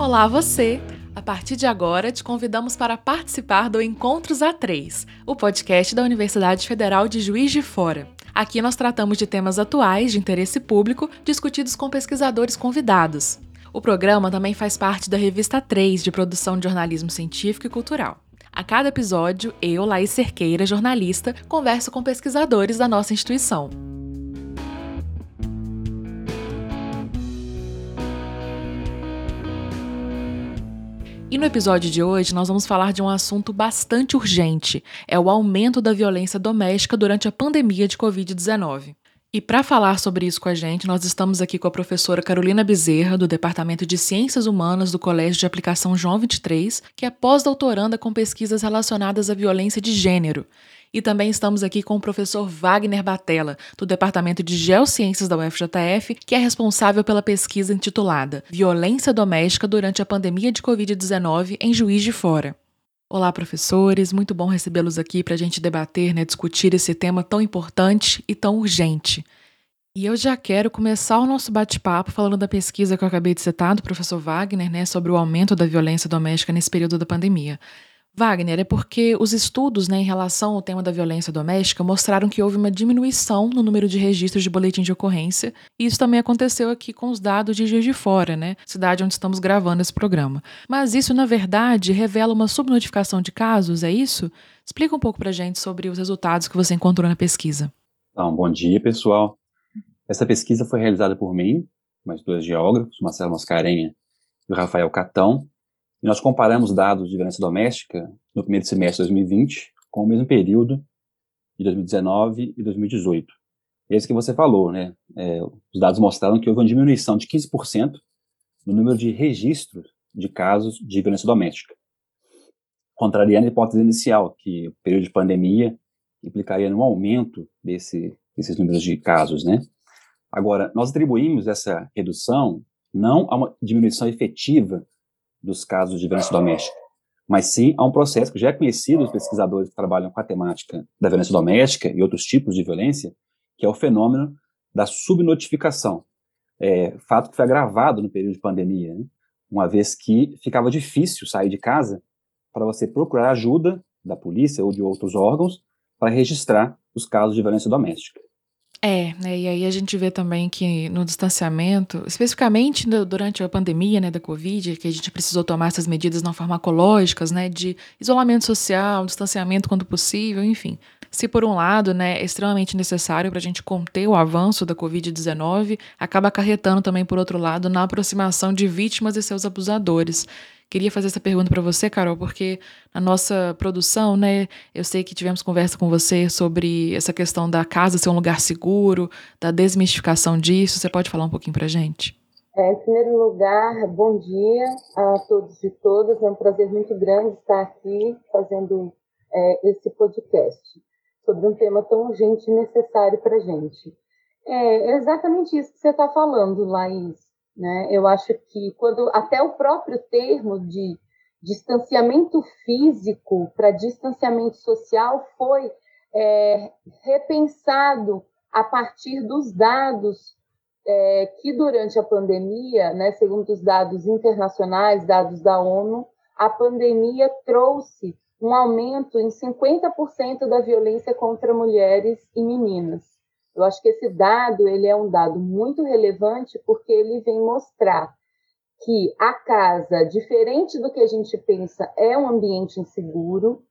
Olá, você! A partir de agora, te convidamos para participar do Encontros A3, o podcast da Universidade Federal de Juiz de Fora. Aqui nós tratamos de temas atuais de interesse público, discutidos com pesquisadores convidados. O programa também faz parte da revista 3 de produção de jornalismo científico e cultural. A cada episódio, eu, Laís Cerqueira, jornalista, converso com pesquisadores da nossa instituição. E no episódio de hoje nós vamos falar de um assunto bastante urgente: é o aumento da violência doméstica durante a pandemia de Covid-19. E para falar sobre isso com a gente, nós estamos aqui com a professora Carolina Bezerra, do Departamento de Ciências Humanas do Colégio de Aplicação João 23, que é pós-doutoranda com pesquisas relacionadas à violência de gênero. E também estamos aqui com o professor Wagner Batella, do Departamento de Geociências da UFJF, que é responsável pela pesquisa intitulada Violência Doméstica durante a Pandemia de Covid-19 em Juiz de Fora. Olá, professores, muito bom recebê-los aqui para a gente debater, né, discutir esse tema tão importante e tão urgente. E eu já quero começar o nosso bate-papo falando da pesquisa que eu acabei de citar do professor Wagner, né, sobre o aumento da violência doméstica nesse período da pandemia. Wagner, é porque os estudos né, em relação ao tema da violência doméstica mostraram que houve uma diminuição no número de registros de boletim de ocorrência, e isso também aconteceu aqui com os dados de Juiz de Fora, né, cidade onde estamos gravando esse programa. Mas isso, na verdade, revela uma subnotificação de casos, é isso? Explica um pouco para gente sobre os resultados que você encontrou na pesquisa. Então, bom dia, pessoal. Essa pesquisa foi realizada por mim, mais dois geógrafos, Marcelo Mascarenha e o Rafael Catão, e nós comparamos dados de violência doméstica no primeiro semestre de 2020 com o mesmo período de 2019 e 2018. Esse que você falou, né? É, os dados mostraram que houve uma diminuição de 15% no número de registros de casos de violência doméstica, contrariando a hipótese inicial, que o período de pandemia implicaria um aumento desse, desses números de casos, né? Agora, nós atribuímos essa redução não a uma diminuição efetiva dos casos de violência doméstica, mas sim a um processo que já é conhecido dos pesquisadores que trabalham com a temática da violência doméstica e outros tipos de violência, que é o fenômeno da subnotificação, é, fato que foi agravado no período de pandemia, né? uma vez que ficava difícil sair de casa para você procurar ajuda da polícia ou de outros órgãos para registrar os casos de violência doméstica. É, né, e aí a gente vê também que no distanciamento, especificamente durante a pandemia, né, da Covid, que a gente precisou tomar essas medidas não farmacológicas, né, de isolamento social, distanciamento quando possível, enfim. Se por um lado, né, é extremamente necessário para a gente conter o avanço da Covid-19, acaba acarretando também, por outro lado, na aproximação de vítimas e seus abusadores. Queria fazer essa pergunta para você, Carol, porque na nossa produção, né, eu sei que tivemos conversa com você sobre essa questão da casa ser um lugar seguro, da desmistificação disso. Você pode falar um pouquinho para gente? É, em primeiro lugar, bom dia a todos e todas. É um prazer muito grande estar aqui fazendo é, esse podcast sobre um tema tão urgente e necessário para a gente. É exatamente isso que você está falando, Laís. Né? Eu acho que quando até o próprio termo de distanciamento físico para distanciamento social foi é, repensado a partir dos dados é, que durante a pandemia, né, segundo os dados internacionais, dados da ONU, a pandemia trouxe um aumento em 50% da violência contra mulheres e meninas. Eu acho que esse dado ele é um dado muito relevante porque ele vem mostrar que a casa, diferente do que a gente pensa, é um ambiente inseguro.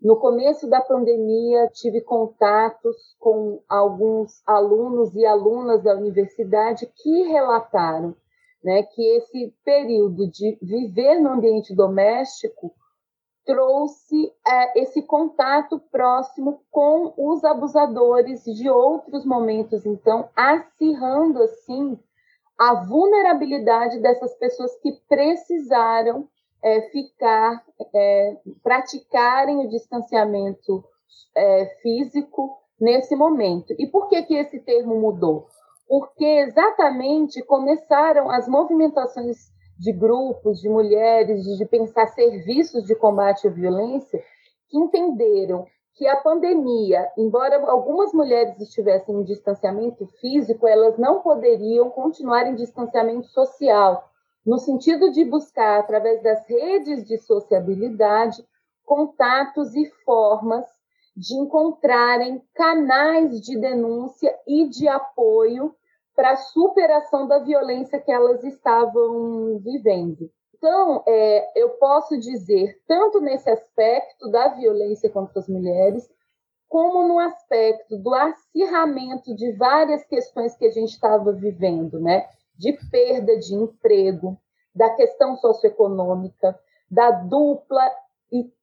No começo da pandemia, tive contatos com alguns alunos e alunas da universidade que relataram né, que esse período de viver no ambiente doméstico trouxe é, esse contato próximo com os abusadores de outros momentos, então, acirrando assim a vulnerabilidade dessas pessoas que precisaram é, ficar, é, praticarem o distanciamento é, físico nesse momento. E por que, que esse termo mudou? Porque exatamente começaram as movimentações de grupos, de mulheres, de pensar serviços de combate à violência, que entenderam que a pandemia, embora algumas mulheres estivessem em distanciamento físico, elas não poderiam continuar em distanciamento social, no sentido de buscar, através das redes de sociabilidade, contatos e formas de encontrarem canais de denúncia e de apoio para a superação da violência que elas estavam vivendo. Então, é, eu posso dizer, tanto nesse aspecto da violência contra as mulheres, como no aspecto do acirramento de várias questões que a gente estava vivendo, né? De perda de emprego, da questão socioeconômica, da dupla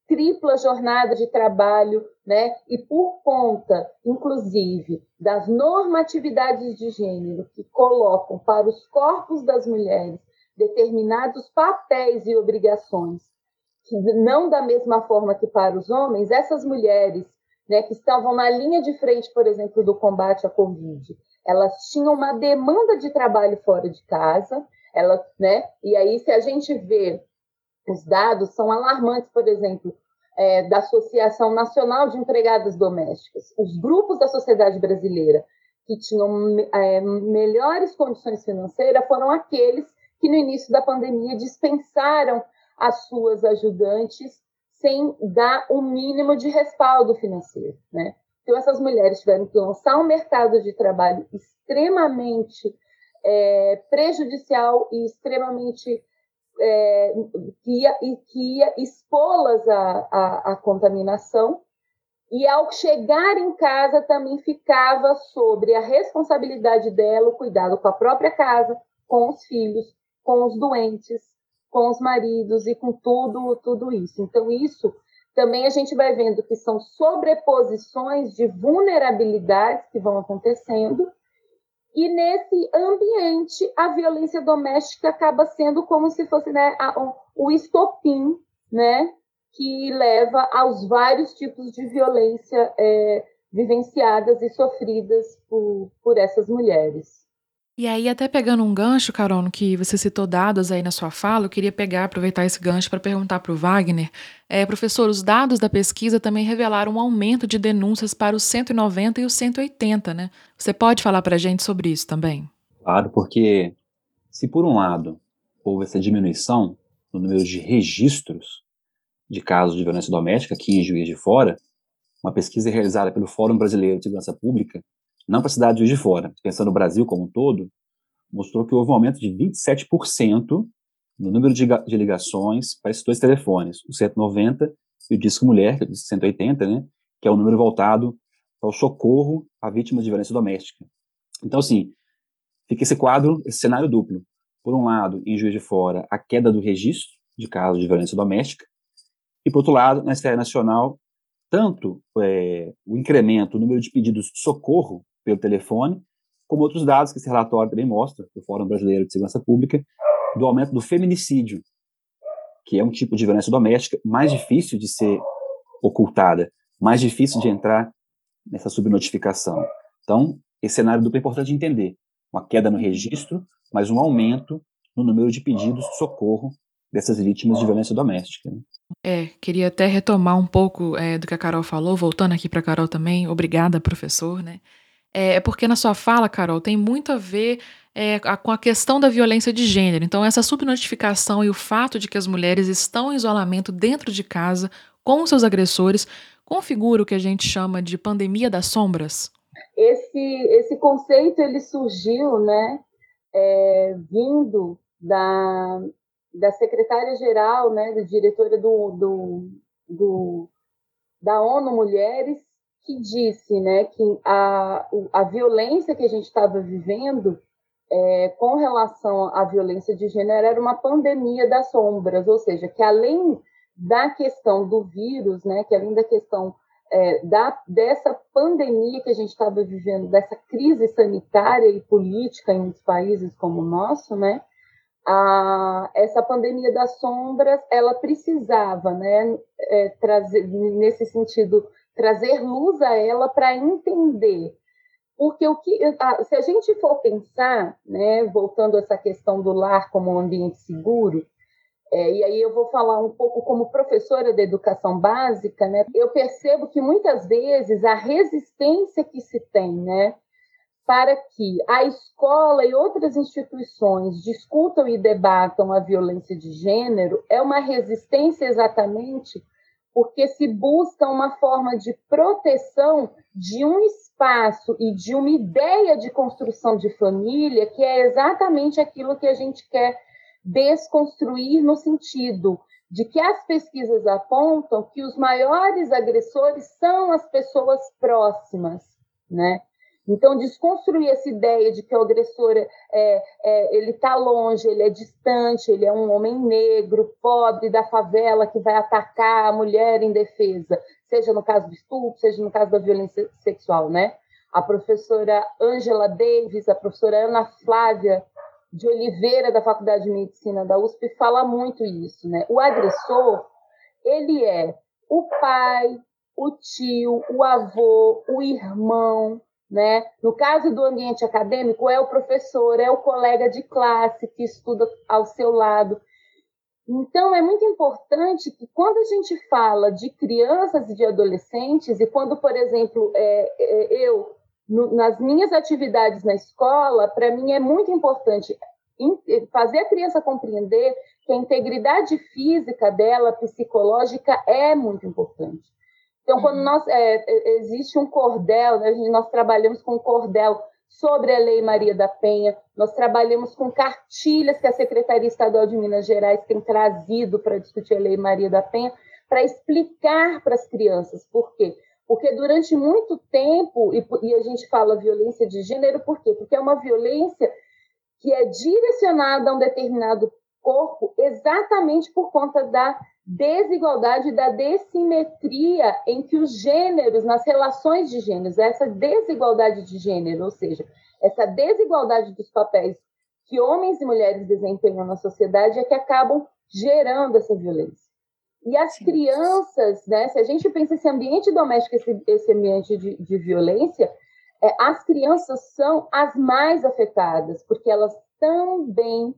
tripla jornada de trabalho, né? E por conta, inclusive, das normatividades de gênero que colocam para os corpos das mulheres determinados papéis e obrigações, que não da mesma forma que para os homens, essas mulheres né, que estavam na linha de frente, por exemplo, do combate à Covid, elas tinham uma demanda de trabalho fora de casa, ela, né, e aí se a gente vê os dados são alarmantes, por exemplo, é, da Associação Nacional de Empregadas Domésticas, os grupos da sociedade brasileira que tinham é, melhores condições financeiras foram aqueles que no início da pandemia dispensaram as suas ajudantes sem dar o um mínimo de respaldo financeiro, né? Então essas mulheres tiveram que lançar um mercado de trabalho extremamente é, prejudicial e extremamente é, que ia, ia expô-las à, à, à contaminação e ao chegar em casa também ficava sobre a responsabilidade dela o cuidado com a própria casa, com os filhos, com os doentes, com os maridos e com tudo, tudo isso. Então, isso também a gente vai vendo que são sobreposições de vulnerabilidades que vão acontecendo, e nesse ambiente a violência doméstica acaba sendo como se fosse né, a, o estopim, né, que leva aos vários tipos de violência é, vivenciadas e sofridas por, por essas mulheres. E aí, até pegando um gancho, Carol, que você citou dados aí na sua fala, eu queria pegar, aproveitar esse gancho para perguntar para o Wagner. É, professor, os dados da pesquisa também revelaram um aumento de denúncias para os 190 e os 180, né? Você pode falar para a gente sobre isso também? Claro, porque se por um lado houve essa diminuição no número de registros de casos de violência doméstica aqui em Juiz de Fora, uma pesquisa realizada pelo Fórum Brasileiro de Segurança Pública não para a cidade de Juiz de Fora, pensando no Brasil como um todo, mostrou que houve um aumento de 27% no número de, de, ligações para esses dois telefones, o 190 e o Disco Mulher, que é o 180, né, que é o um número voltado para o socorro a vítimas de violência doméstica. Então, assim, fica esse quadro, esse cenário duplo. Por um lado, em Juiz de Fora, a queda do registro de casos de violência doméstica, e, por outro lado, na esfera nacional, tanto é, o incremento, o número de pedidos de socorro pelo telefone, como outros dados que esse relatório também mostra, do Fórum Brasileiro de Segurança Pública, do aumento do feminicídio, que é um tipo de violência doméstica mais difícil de ser ocultada, mais difícil de entrar nessa subnotificação. Então, esse cenário duplo é importante de entender. Uma queda no registro, mas um aumento no número de pedidos de socorro dessas vítimas de violência doméstica. Né? É, queria até retomar um pouco é, do que a Carol falou, voltando aqui para a Carol também. Obrigada, professor, né? É, é porque na sua fala, Carol, tem muito a ver é, a, com a questão da violência de gênero. Então, essa subnotificação e o fato de que as mulheres estão em isolamento dentro de casa com seus agressores configura o que a gente chama de pandemia das sombras? Esse, esse conceito ele surgiu, né, é, vindo da, da secretária-geral, né, da diretora do, do, do, da ONU Mulheres, que disse né, que a, a violência que a gente estava vivendo é, com relação à violência de gênero era uma pandemia das sombras, ou seja, que além da questão do vírus, né, que além da questão é, da, dessa pandemia que a gente estava vivendo, dessa crise sanitária e política em muitos países como o nosso, né, a, essa pandemia das sombras, ela precisava, né, é, trazer nesse sentido trazer luz a ela para entender. Porque o que, se a gente for pensar, né, voltando a essa questão do lar como um ambiente seguro, é, e aí eu vou falar um pouco como professora de educação básica, né, eu percebo que muitas vezes a resistência que se tem, né, para que a escola e outras instituições discutam e debatam a violência de gênero é uma resistência exatamente porque se busca uma forma de proteção de um espaço e de uma ideia de construção de família que é exatamente aquilo que a gente quer desconstruir no sentido de que as pesquisas apontam que os maiores agressores são as pessoas próximas, né? Então, desconstruir essa ideia de que o agressor é, é ele está longe, ele é distante, ele é um homem negro, pobre, da favela, que vai atacar a mulher indefesa, seja no caso do estupro, seja no caso da violência sexual, né? A professora Angela Davis, a professora Ana Flávia de Oliveira, da Faculdade de Medicina da USP, fala muito isso, né? O agressor, ele é o pai, o tio, o avô, o irmão, né? No caso do ambiente acadêmico, é o professor, é o colega de classe que estuda ao seu lado. Então, é muito importante que, quando a gente fala de crianças e de adolescentes, e quando, por exemplo, é, é, eu, no, nas minhas atividades na escola, para mim é muito importante fazer a criança compreender que a integridade física dela, psicológica, é muito importante. Então, quando nós é, é, existe um cordel, né, nós trabalhamos com um cordel sobre a Lei Maria da Penha, nós trabalhamos com cartilhas que a Secretaria Estadual de Minas Gerais tem trazido para discutir a Lei Maria da Penha, para explicar para as crianças por quê. Porque durante muito tempo, e, e, a gente fala violência de gênero, por quê? Porque é uma violência que é direcionada a um determinado corpo exatamente por conta da desigualdade, da dessimetria em que os gêneros, nas relações de gêneros, essa desigualdade de gênero, ou seja, essa desigualdade dos papéis que homens e mulheres desempenham na sociedade é que acabam gerando essa violência. E as Sim. crianças, né, se a gente pensa esse ambiente doméstico, esse, esse ambiente de, de violência, é, as crianças são as mais afetadas, porque elas também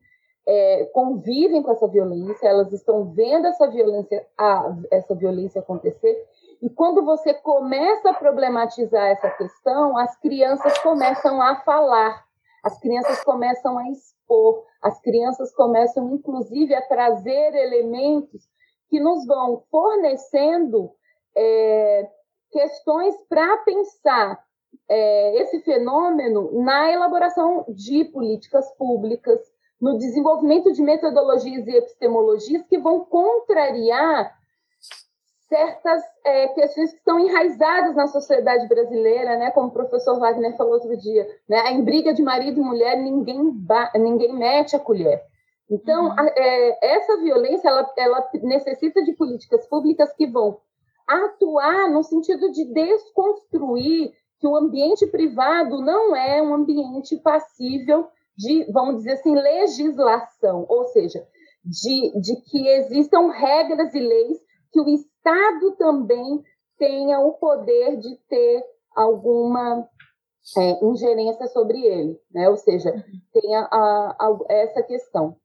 é, convivem com essa violência, elas estão vendo essa violência, a, essa violência acontecer. E quando você começa a problematizar essa questão, as crianças começam a falar, as crianças começam a expor, as crianças começam, inclusive, a trazer elementos que nos vão fornecendo é, questões para pensar é, esse fenômeno na elaboração de políticas públicas, no desenvolvimento de metodologias e epistemologias que vão contrariar certas é, questões que estão enraizadas na sociedade brasileira, né? Como o professor Wagner falou outro dia, né? Em briga de marido e mulher ninguém ninguém mete a colher. Então, uhum. a, é, essa violência ela, ela necessita de políticas públicas que vão atuar no sentido de desconstruir que o ambiente privado não é um ambiente passível de, vamos dizer assim, legislação, ou seja, de, de que existam regras e leis que o Estado também tenha o poder de ter alguma é, ingerência sobre ele, né? ou seja, tenha a, a, essa questão.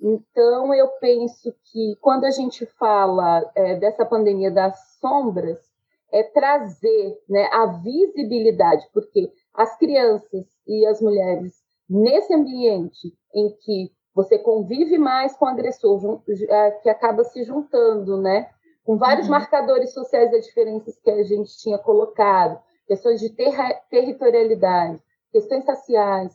Então, eu penso que quando a gente fala é, dessa pandemia das sombras, é trazer né, a visibilidade, porque as crianças e as mulheres nesse ambiente em que você convive mais com o agressor, é, que acaba se juntando, né? Com vários uhum. marcadores sociais das diferenças que a gente tinha colocado, questões de ter territorialidade, questões raciais,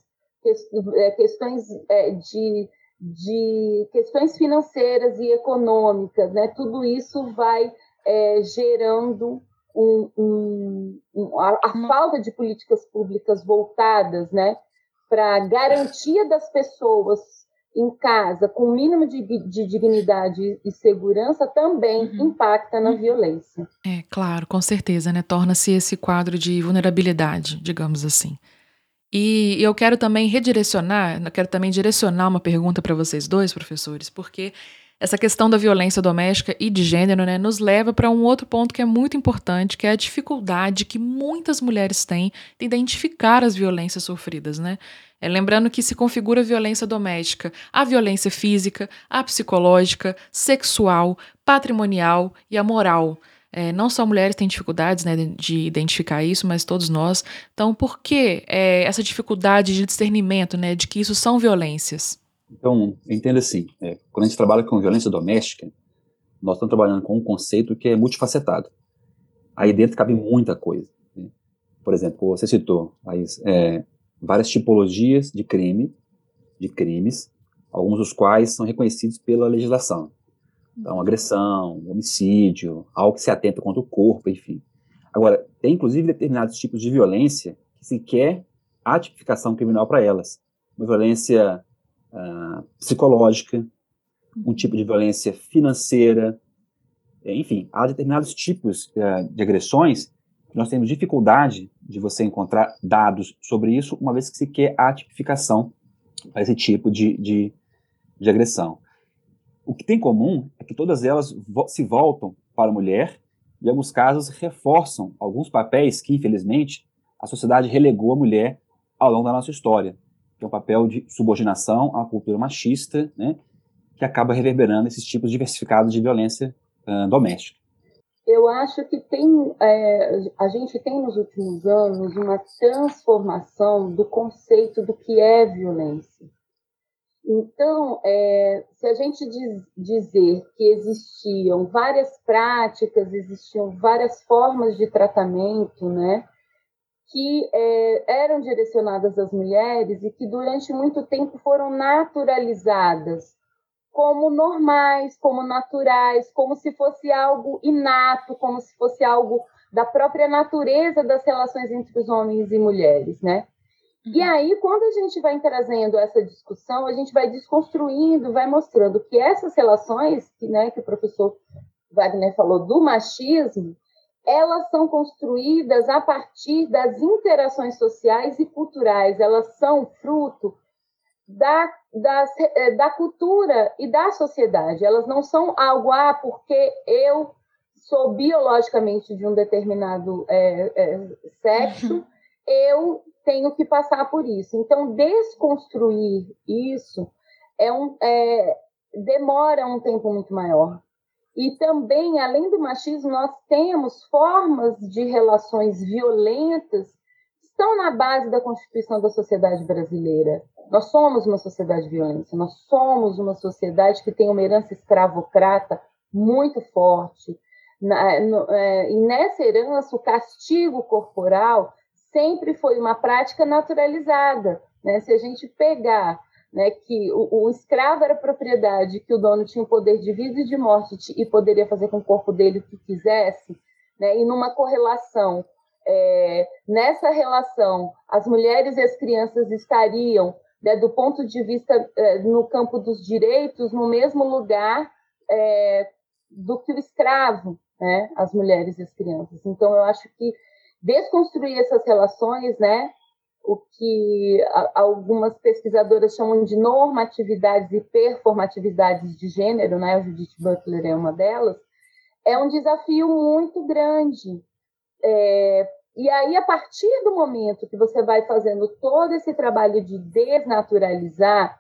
é, questões é, de, de questões financeiras e econômicas, né? Tudo isso vai é, gerando um, um, um, a, a falta de políticas públicas voltadas, né? Para garantia das pessoas em casa com o mínimo de, de dignidade e segurança também uhum. impacta na uhum. violência. É, claro, com certeza, né? Torna-se esse quadro de vulnerabilidade, digamos assim. E eu quero também redirecionar, quero também direcionar uma pergunta para vocês dois, professores, porque essa questão da violência doméstica e de gênero né, nos leva para um outro ponto que é muito importante, que é a dificuldade que muitas mulheres têm de identificar as violências sofridas. Né? É, lembrando que se configura violência doméstica, a violência física, a psicológica, sexual, patrimonial e a moral. É, não só mulheres têm dificuldades né, de identificar isso, mas todos nós. Então, por que é, essa dificuldade de discernimento, né, de que isso são violências? Então, entenda assim, é, quando a gente trabalha com violência doméstica, nós estamos trabalhando com um conceito que é multifacetado. Aí dentro cabe muita coisa. Né? Por exemplo, você citou aí, é, várias tipologias de crime, de crimes, alguns dos quais são reconhecidos pela legislação. Então, agressão, homicídio, algo que se atenta contra o corpo, enfim. Agora, tem inclusive determinados tipos de violência que se quer a tipificação criminal para elas. Uma violência uh, psicológica, um tipo de violência financeira, enfim, há determinados tipos uh, de agressões que nós temos dificuldade de você encontrar dados sobre isso, uma vez que se quer a tipificação para esse tipo de, de, de agressão. O que tem em comum é que todas elas vo se voltam para a mulher e, em alguns casos, reforçam alguns papéis que, infelizmente, a sociedade relegou à mulher ao longo da nossa história, que é um papel de subordinação à cultura machista, né, que acaba reverberando esses tipos diversificados de violência uh, doméstica. Eu acho que tem, é, a gente tem nos últimos anos uma transformação do conceito do que é violência. Então, é, se a gente diz, dizer que existiam várias práticas, existiam várias formas de tratamento, né, que é, eram direcionadas às mulheres e que durante muito tempo foram naturalizadas como normais, como naturais, como se fosse algo inato, como se fosse algo da própria natureza das relações entre os homens e mulheres, né? E uhum. aí, quando a gente vai trazendo essa discussão, a gente vai desconstruindo, vai mostrando que essas relações, que, né, que o professor Wagner falou do machismo, elas são construídas a partir das interações sociais e culturais, elas são fruto da, da, eh, da cultura e da sociedade, elas não são algo, ah, porque eu sou biologicamente de um determinado é, é, sexo, uhum. eu tenho que passar por isso. Então, desconstruir isso é um, é, demora um tempo muito maior. E também, além do machismo, nós temos formas de relações violentas que estão na base da constituição da sociedade brasileira. Nós somos uma sociedade violenta, nós somos uma sociedade que tem uma herança escravocrata muito forte. Na, no, é, e nessa herança, o castigo corporal sempre foi uma prática naturalizada. Né? Se a gente pegar né, que o, o, escravo era propriedade, que o dono tinha o poder de vida e de morte e poderia fazer com o corpo dele o que quisesse, né, e numa correlação, é, nessa relação, as mulheres e as crianças estariam, né, do ponto de vista é, no campo dos direitos, no mesmo lugar é, do que o escravo, né, as mulheres e as crianças. Então, eu acho que desconstruir essas relações, né? O que algumas pesquisadoras chamam de normatividades e performatividades de gênero, né? A Judith Butler é uma delas. É um desafio muito grande. É, e aí, a partir do momento que você vai fazendo todo esse trabalho de desnaturalizar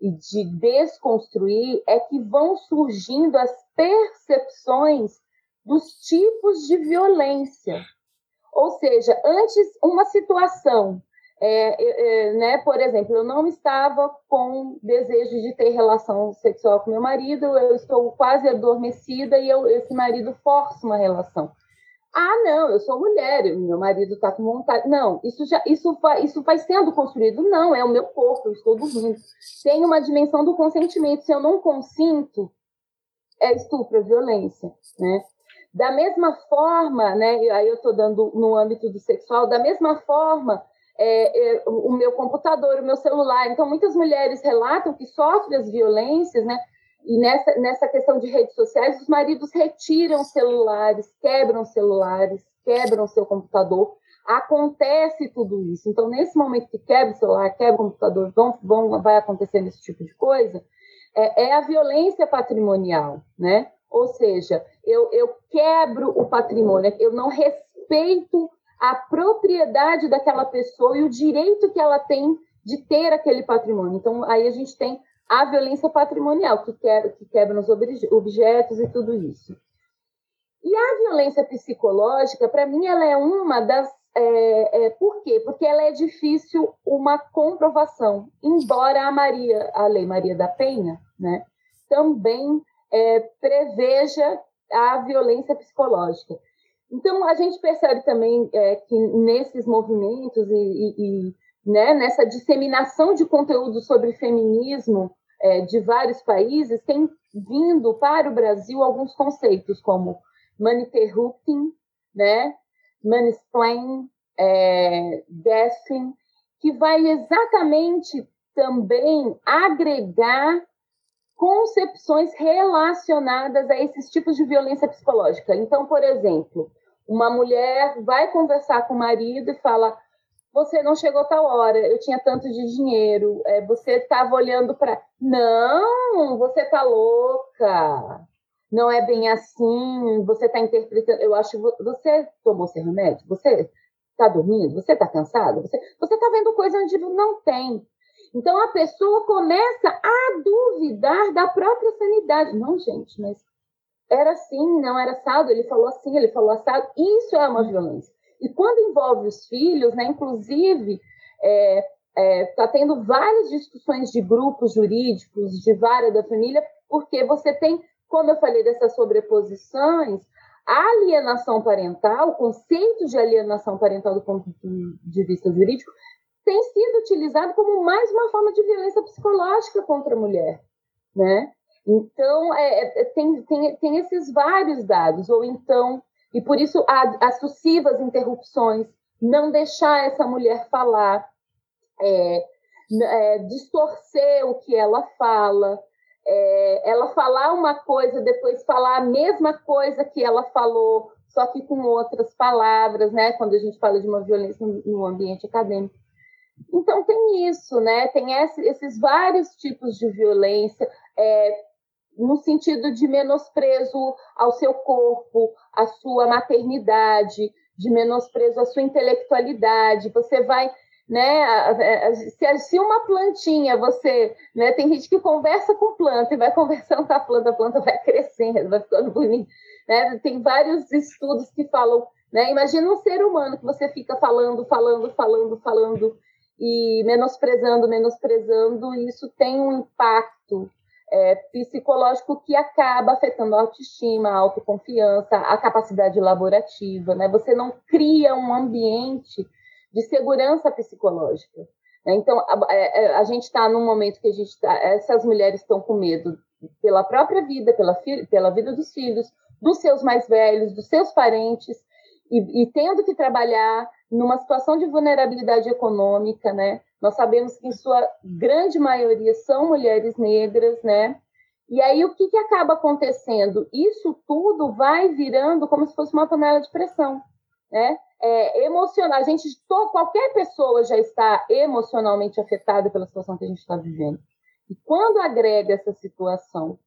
e de desconstruir, é que vão surgindo as percepções dos tipos de violência. Ou seja, antes uma situação, é, é, né, por exemplo, eu não estava com desejo de ter relação sexual com meu marido, eu estou quase adormecida e eu, esse marido força uma relação. Ah, não, eu sou mulher, meu marido está com vontade. Não, isso já isso vai, isso vai sendo construído. Não, é o meu corpo, eu estou dormindo. Tem uma dimensão do consentimento. Se eu não consinto, é estupro, é violência, né? Da mesma forma, né, aí eu estou dando no âmbito do sexual, da mesma forma, é, é, o meu computador, o meu celular. Então, muitas mulheres relatam que sofrem as violências, né? E nessa, nessa questão de redes sociais, os maridos retiram celulares, quebram celulares, quebram seu computador. Acontece tudo isso. Então, nesse momento que quebra o celular, quebra o computador, vão, vão, vai acontecendo esse tipo de coisa, é, é a violência patrimonial, né? Ou seja, eu, eu quebro o patrimônio, eu não respeito a propriedade daquela pessoa e o direito que ela tem de ter aquele patrimônio. Então, aí a gente tem a violência patrimonial, que quebra, que quebra nos objetos e tudo isso. E a violência psicológica, para mim, ela é uma das. É, é, por quê? Porque ela é difícil uma comprovação, embora a Maria, a Lei Maria da Penha, né, também é, preveja a violência psicológica. Então, a gente percebe também é, que nesses movimentos e, e, e né, nessa disseminação de conteúdo sobre feminismo é, de vários países, tem vindo para o Brasil alguns conceitos como maninterrupting, né, mansplaining, é, gassing, que vai exatamente também agregar concepções relacionadas a esses tipos de violência psicológica. Então, por exemplo, uma mulher vai conversar com o marido e fala: Você não chegou tal hora, eu tinha tanto de dinheiro, é, você estava olhando para. Não, você está louca, não é bem assim, você está interpretando. Eu acho. Você tomou seu remédio? Você está dormindo? Você está cansado? Você está vendo coisa onde não tem. Então a pessoa começa a duvidar da própria sanidade. Não, gente, mas era assim, não era assado, ele falou assim, ele falou assado. Isso é uma violência. E quando envolve os filhos, né, inclusive, está é, é, tá tendo várias discussões de grupos jurídicos, de vara da família, porque você tem, como eu falei dessas sobreposições, a alienação parental, o conceito de alienação parental do ponto de vista jurídico, tem sido utilizado como mais uma forma de violência psicológica contra a mulher, né? Então, é, é, é, tem, tem, tem esses vários dados, ou então, e por isso as sucessivas interrupções, não deixar essa mulher falar, é, é, distorcer o que ela fala, é, ela falar uma coisa, depois falar a mesma coisa que ela falou, só que com outras palavras, né? Quando a gente fala de uma violência no ambiente acadêmico. Então tem isso, né? Tem esse, esses vários tipos de violência. É, no sentido de menosprezo ao seu corpo, à sua maternidade, de menosprezo à sua intelectualidade. Você vai, né? Se, se uma plantinha, você, né? Tem gente que conversa com planta e vai conversando com a planta, a planta vai crescendo, vai ficando bonita. Né? Tem vários estudos que falam, né? Imagina um ser humano que você fica falando, falando, falando, falando e menosprezando, menosprezando, isso tem um impacto é, psicológico que acaba afetando a autoestima, a autoconfiança, a capacidade laborativa. Né? Você não cria um ambiente de segurança psicológica. Né? Então, a, é, é, a gente está num momento que a gente tá, essas mulheres estão com medo pela própria vida, pela, pela vida dos filhos, dos seus mais velhos, dos seus parentes, e, e tendo que trabalhar numa situação de vulnerabilidade econômica, né? Nós sabemos que, em sua grande maioria, são mulheres negras, né? E aí, o que, que acaba acontecendo? Isso tudo vai virando como se fosse uma panela de pressão, né? É, emocional. A gente, qualquer pessoa já está emocionalmente afetada pela situação que a gente está vivendo. E quando agrega essa situação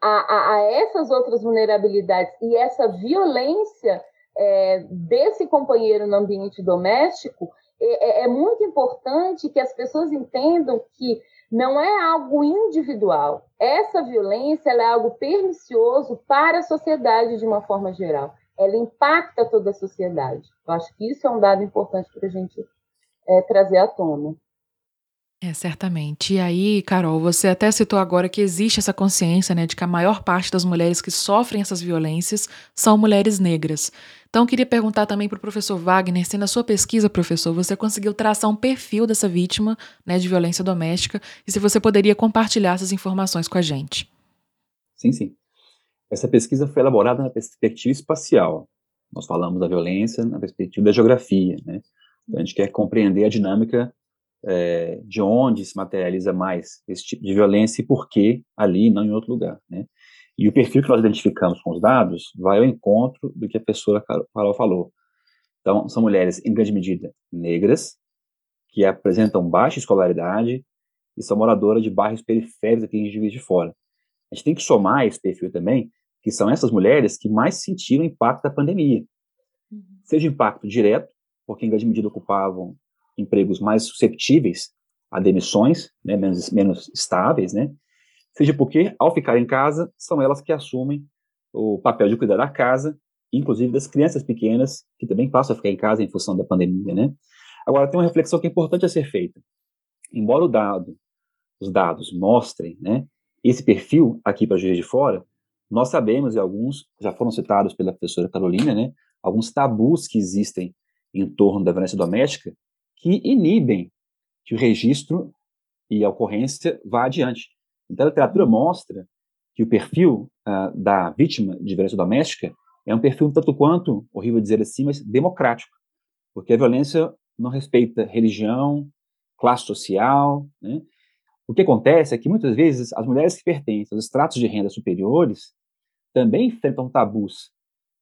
a, a, a essas outras vulnerabilidades e essa violência é, desse companheiro no ambiente doméstico, é, é, é muito importante que as pessoas entendam que não é algo individual. Essa violência é algo pernicioso para a sociedade de uma forma geral. Ela impacta toda a sociedade. Eu acho que isso é um dado importante para a gente é, trazer à tona. É, certamente. E aí, Carol, você até citou agora que existe essa consciência, né, de que a maior parte das mulheres que sofrem essas violências são mulheres negras. Então, queria perguntar também para o professor Wagner se na sua pesquisa, professor, você conseguiu traçar um perfil dessa vítima né, de violência doméstica e se você poderia compartilhar essas informações com a gente. Sim, sim. Essa pesquisa foi elaborada na perspectiva espacial. Nós falamos da violência na perspectiva da geografia, né? Então, a gente quer compreender a dinâmica é, de onde se materializa mais esse tipo de violência e por que ali, não em outro lugar, né? E o perfil que nós identificamos com os dados vai ao encontro do que a pessoa Carol falou. Então, são mulheres, em grande medida, negras, que apresentam baixa escolaridade e são moradoras de bairros periféricos aqui em Juiz de Fora. A gente tem que somar esse perfil também, que são essas mulheres que mais sentiram o impacto da pandemia. Uhum. Seja impacto direto, porque em grande medida ocupavam empregos mais susceptíveis a demissões, né, menos, menos estáveis, né, seja porque, ao ficar em casa, são elas que assumem o papel de cuidar da casa inclusive das crianças pequenas, que também passam a ficar em casa em função da pandemia, né? Agora, tem uma reflexão que é importante a ser feita. Embora dado, os dados mostrem, né, esse perfil aqui para Juiz de Fora, nós sabemos, e alguns já foram citados pela professora Carolina, né, alguns tabus que existem em torno da violência doméstica que inibem que o registro e a ocorrência vá adiante. Então, a literatura mostra que o perfil uh, da vítima de violência doméstica é um perfil tanto quanto, horrível dizer assim, mas democrático, porque a violência não respeita religião, classe social, né? O que acontece é que muitas vezes as mulheres que pertencem aos estratos de renda superiores também enfrentam tabus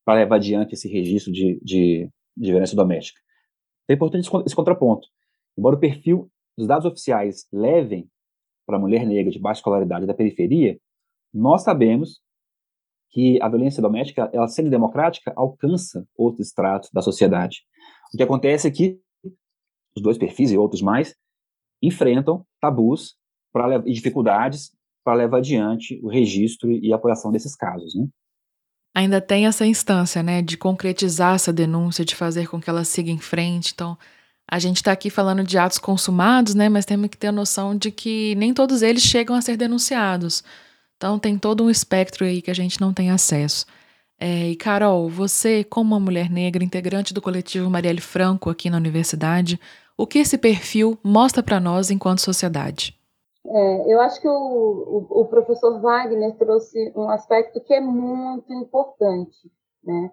para levar adiante esse registro de, de, de violência doméstica. É importante esse contraponto. Embora o perfil dos dados oficiais levem para a mulher negra de baixa escolaridade da periferia, nós sabemos que a violência doméstica, ela sendo democrática, alcança outros estratos da sociedade. O que acontece é que os dois perfis e outros mais enfrentam tabus pra, e dificuldades para levar adiante o registro e a apuração desses casos. Né? Ainda tem essa instância né, de concretizar essa denúncia, de fazer com que ela siga em frente. Então, a gente está aqui falando de atos consumados, né, mas temos que ter a noção de que nem todos eles chegam a ser denunciados. Então, tem todo um espectro aí que a gente não tem acesso. É, e Carol, você, como uma mulher negra, integrante do coletivo Marielle Franco aqui na universidade, o que esse perfil mostra para nós enquanto sociedade? É, eu acho que o, o, o, professor Wagner trouxe um aspecto que é muito importante, né?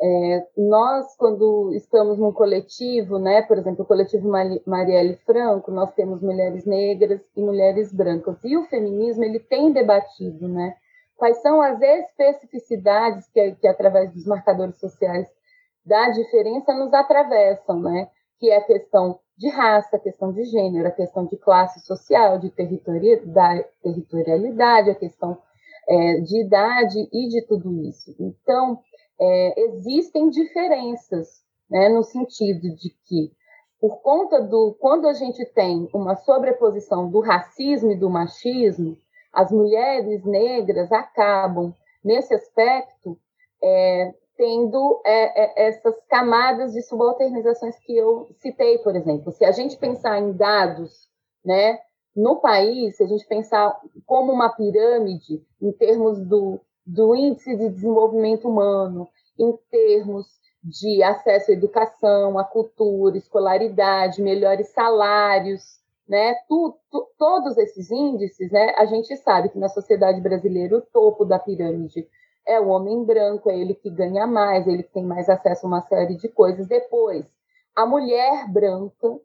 É, nós, quando estamos num coletivo, né, por exemplo, o coletivo Marielle Franco, nós temos mulheres negras e mulheres brancas. E o feminismo, ele tem debatido, né, quais são as especificidades que, que através dos marcadores sociais da diferença, nos atravessam, né, que é a questão de raça, a questão de gênero, a questão de classe social, de territorialidade, a questão é, de idade e de tudo isso. Então, é, existem diferenças, né, no sentido de que, por conta do. Quando a gente tem uma sobreposição do racismo e do machismo, as mulheres negras acabam, nesse aspecto, é, tendo é, é, essas camadas de subalternizações que eu citei, por exemplo. Se a gente pensar em dados, né, no país, se a gente pensar como uma pirâmide em termos do, do índice de desenvolvimento humano, em termos de acesso à educação, à cultura, escolaridade, melhores salários, né? Tu, tu, todos esses índices, né? A gente sabe que na sociedade brasileira o topo da pirâmide é o homem branco, é ele que ganha mais, ele que tem mais acesso a uma série de coisas. Depois, a mulher branca,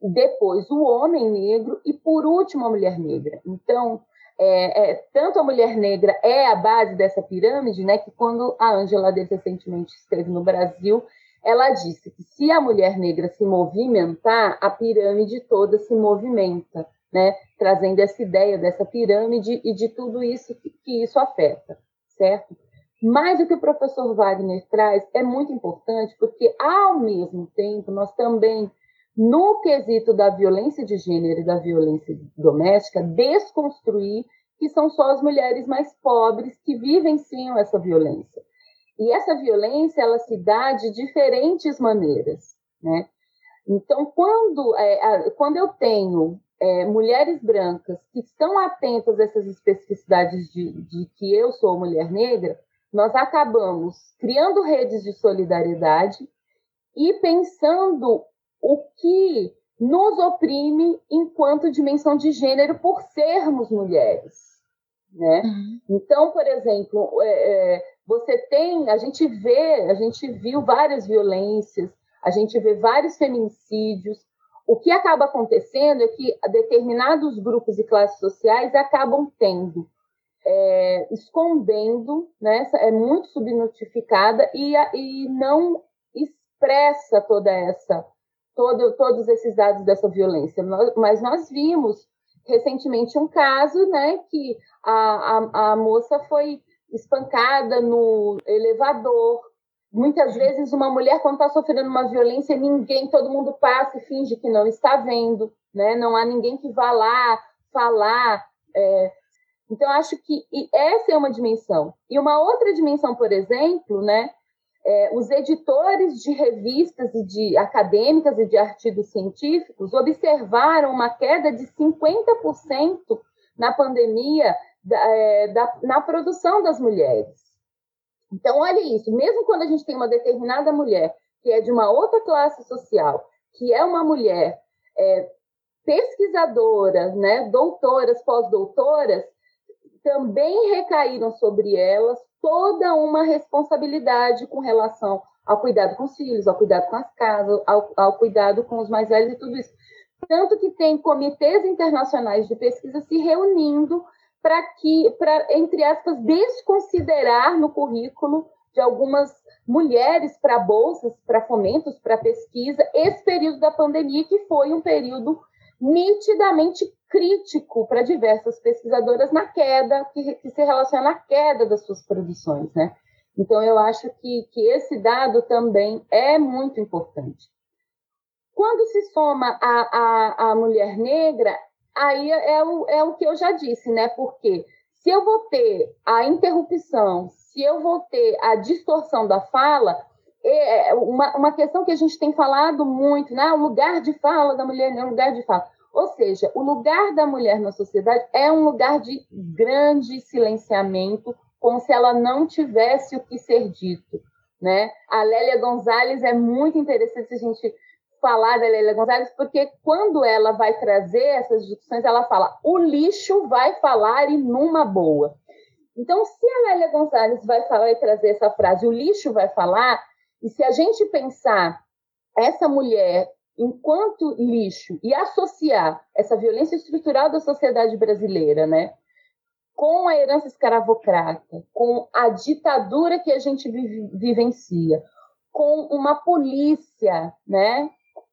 depois o homem negro e por último a mulher negra. Então, é, é, tanto a mulher negra é a base dessa pirâmide, né, que quando a Angela Davis recentemente esteve no Brasil, ela disse que se a mulher negra se movimentar, a pirâmide toda se movimenta, né, trazendo essa ideia dessa pirâmide e de tudo isso que, que isso afeta certo? Mas o que o professor Wagner traz é muito importante, porque, ao mesmo tempo, nós também, no quesito da violência de gênero e da violência doméstica, desconstruir que são só as mulheres mais pobres que vivenciam essa violência. E essa violência, ela se dá de diferentes maneiras, né? Então, quando, é, quando eu tenho é, mulheres brancas que estão atentas a essas especificidades de, de que eu sou mulher negra, nós acabamos criando redes de solidariedade e pensando o que nos oprime enquanto dimensão de gênero por sermos mulheres, né? Uhum. Então, por exemplo, é, é, você tem, a gente vê, a gente viu várias violências, a gente vê vários feminicídios, o que acaba acontecendo é que determinados grupos e classes sociais acabam tendo, é, escondendo, né, é muito subnotificada e, e não expressa toda essa, todo, todos esses dados dessa violência. Mas nós vimos recentemente um caso, né, que a, a, a moça foi espancada no elevador, Muitas vezes, uma mulher, quando está sofrendo uma violência, ninguém, todo mundo passa e finge que não está vendo, né? Não há ninguém que vá lá falar. É... Então, acho que essa é uma dimensão. E uma outra dimensão, por exemplo, né? é, os editores de revistas e de acadêmicas e de artigos científicos observaram uma queda de 50% na pandemia da, é, da, na produção das mulheres. Então, olha isso, mesmo quando a gente tem uma determinada mulher que é de uma outra classe social, que é uma mulher é, pesquisadora, né, doutoras, pós-doutoras, também recaíram sobre elas toda uma responsabilidade com relação ao cuidado com os filhos, ao cuidado com as casas, ao, ao cuidado com os mais velhos e tudo isso. Tanto que tem comitês internacionais de pesquisa se reunindo para que, para, entre aspas, desconsiderar no currículo de algumas mulheres para bolsas, para fomentos, para pesquisa, esse período da pandemia, que foi um período nitidamente crítico para diversas pesquisadoras na queda, que, que, se relaciona à queda das suas produções, né? Então, eu acho que, que esse dado também é muito importante. Quando se soma a, a, a mulher negra, aí é o, é o que eu já disse, né? Porque se eu vou ter a interrupção, se eu vou ter a distorção da fala, é, é uma, uma questão que a gente tem falado muito, né? O lugar de fala da mulher é um lugar de fala. Ou seja, o lugar da mulher na sociedade é um lugar de grande silenciamento, como se ela não tivesse o que ser dito. Né? A Lélia Gonzalez é muito interessante a gente falar da Lélia Gonzalez, porque quando ela vai trazer essas discussões, ela fala: o lixo vai falar e numa boa. Então, se a Lélia Gonzalez vai falar e trazer essa frase, o lixo vai falar, e se a gente pensar essa mulher enquanto lixo e associar essa violência estrutural da sociedade brasileira, né, com a herança escravocrata, com a ditadura que a gente vivencia, com uma polícia, né,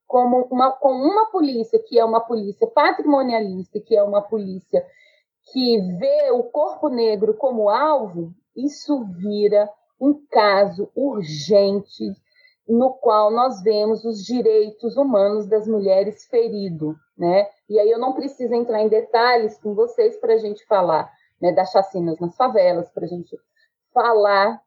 como uma, com uma polícia que é uma polícia patrimonialista, que é uma polícia que vê o corpo negro como alvo, isso vira um caso urgente no qual nós vemos os direitos humanos das mulheres feridos, né? E aí eu não preciso entrar em detalhes com vocês para a gente falar né, das chacinas nas favelas, para a gente falar,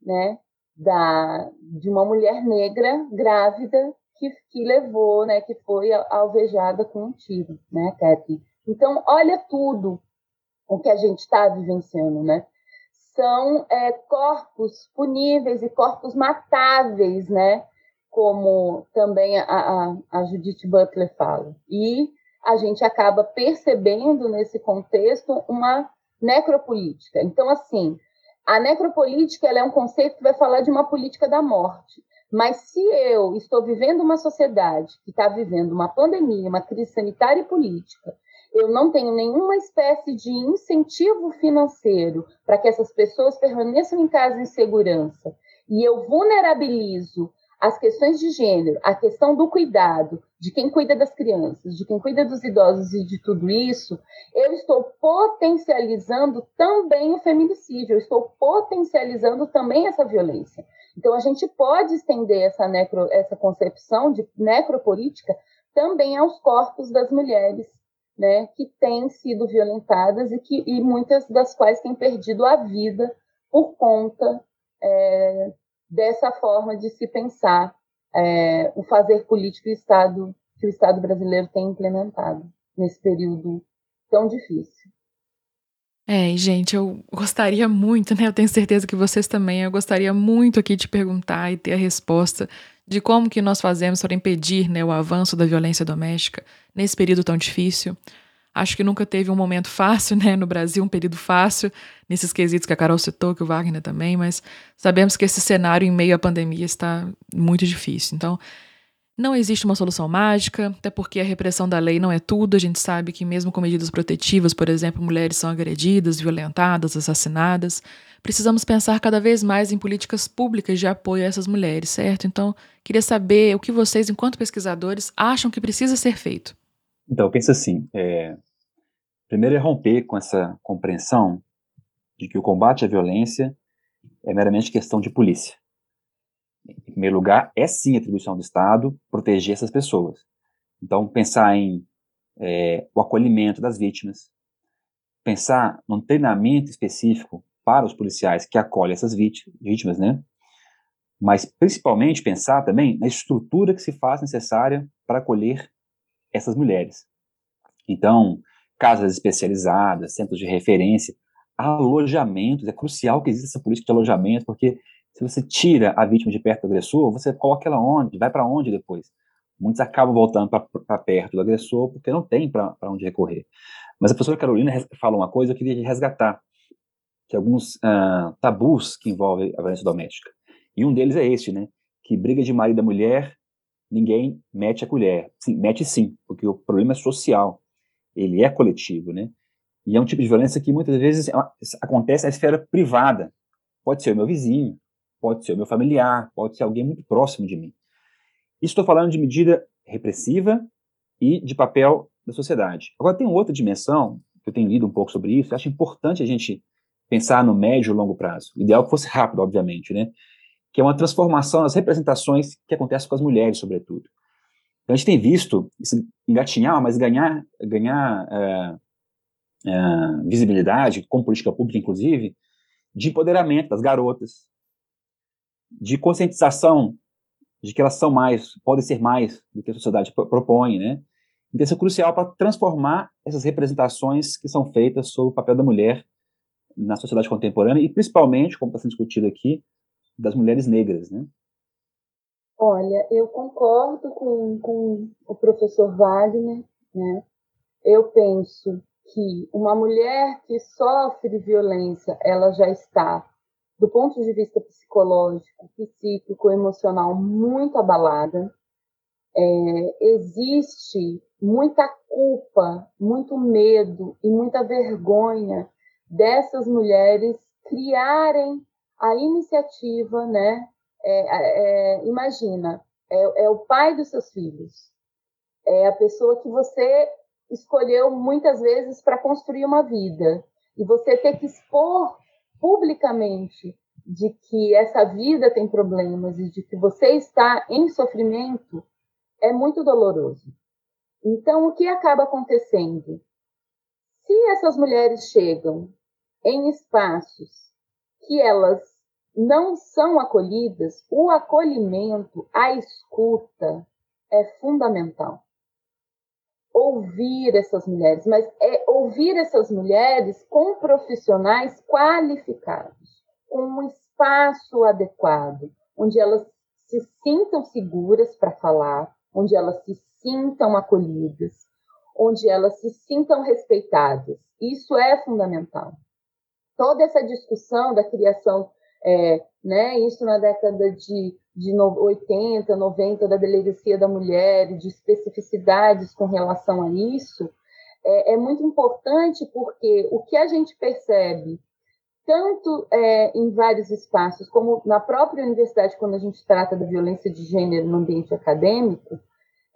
né, da, de uma mulher negra grávida que, que levou, né, que foi alvejada com um tiro, né, Kathy? Então, olha tudo o que a gente está vivenciando, né? são é, corpos puníveis e corpos matáveis, né? Como também a, a, a Judith Butler fala. E a gente acaba percebendo nesse contexto uma necropolítica. Então, assim, a necropolítica é um conceito que vai falar de uma política da morte. Mas se eu estou vivendo uma sociedade que está vivendo uma pandemia, uma crise sanitária e política, eu não tenho nenhuma espécie de incentivo financeiro para que essas pessoas permaneçam em casa em segurança, e eu vulnerabilizo as questões de gênero, a questão do cuidado, de quem cuida das crianças, de quem cuida dos idosos e de tudo isso, eu estou potencializando também o feminicídio, eu estou potencializando também essa violência. Então, a gente pode estender essa, necro, essa concepção de necropolítica também aos corpos das mulheres né, que têm sido violentadas e, que, e muitas das quais têm perdido a vida por conta é, dessa forma de se pensar é, o fazer político e Estado que o Estado brasileiro tem implementado nesse período tão difícil. É, gente, eu gostaria muito, né? Eu tenho certeza que vocês também. Eu gostaria muito aqui de perguntar e ter a resposta de como que nós fazemos para impedir né, o avanço da violência doméstica nesse período tão difícil. Acho que nunca teve um momento fácil, né, no Brasil, um período fácil, nesses quesitos que a Carol citou, que o Wagner também, mas sabemos que esse cenário em meio à pandemia está muito difícil. Então, não existe uma solução mágica, até porque a repressão da lei não é tudo. A gente sabe que, mesmo com medidas protetivas, por exemplo, mulheres são agredidas, violentadas, assassinadas. Precisamos pensar cada vez mais em políticas públicas de apoio a essas mulheres, certo? Então, queria saber o que vocês, enquanto pesquisadores, acham que precisa ser feito. Então, eu penso assim: é, primeiro é romper com essa compreensão de que o combate à violência é meramente questão de polícia. Em primeiro lugar, é sim atribuição do Estado proteger essas pessoas. Então, pensar em é, o acolhimento das vítimas, pensar num treinamento específico para os policiais que acolhem essas vítimas, né? mas principalmente pensar também na estrutura que se faz necessária para acolher essas mulheres. Então, casas especializadas, centros de referência, alojamentos, é crucial que exista essa política de alojamento, porque se você tira a vítima de perto do agressor, você coloca ela onde? Vai para onde depois? Muitos acabam voltando para perto do agressor porque não tem para onde recorrer. Mas a professora Carolina fala uma coisa que eu queria resgatar, que alguns tabus que envolvem a violência doméstica. E um deles é este, né? Que briga de marido e mulher, ninguém mete a colher. Sim, mete sim, porque o problema é social. Ele é coletivo, né? E é um tipo de violência que muitas vezes é acontece na esfera privada. Pode ser o meu vizinho, pode ser o meu familiar, pode ser alguém muito próximo de mim. Estou falando de medida repressiva e de papel da sociedade. Agora, tem outra dimensão, que eu tenho lido um pouco sobre isso, eu acho importante a gente pensar no médio e longo prazo. O ideal que fosse rápido, obviamente, né? Que é uma transformação nas representações que acontecem com as mulheres, sobretudo. Então, a gente tem visto isso engatinhar, mas ganhar, ganhar é, é, visibilidade, como política pública, inclusive, de empoderamento das garotas, de conscientização de que elas são mais, podem ser mais do que a sociedade propõe, né? Então, isso é crucial para transformar essas representações que são feitas sobre o papel da mulher na sociedade contemporânea e, principalmente, como está sendo discutido aqui, das mulheres negras, né? Olha, eu concordo com, com o professor Wagner, né? Eu penso que uma mulher que sofre violência, ela já está do ponto de vista psicológico, psíquico, emocional, muito abalada. É, existe muita culpa, muito medo e muita vergonha dessas mulheres criarem a iniciativa, né? É, é, imagina, é, é o pai dos seus filhos, é a pessoa que você escolheu muitas vezes para construir uma vida e você ter que expor publicamente de que essa vida tem problemas e de que você está em sofrimento é muito doloroso. Então, o que acaba acontecendo? Se essas mulheres chegam em espaços que elas não são acolhidas, o acolhimento, a escuta é fundamental. Ouvir essas mulheres, mas é ouvir essas mulheres com profissionais qualificados, com um espaço adequado, onde elas se sintam seguras para falar, onde elas se sintam acolhidas, onde elas se sintam respeitadas. Isso é fundamental. Toda essa discussão da criação, é, né, isso na década de, de 80, 90, da delegacia da mulher, de especificidades com relação a isso, é, é muito importante porque o que a gente percebe tanto é, em vários espaços, como na própria universidade, quando a gente trata da violência de gênero no ambiente acadêmico,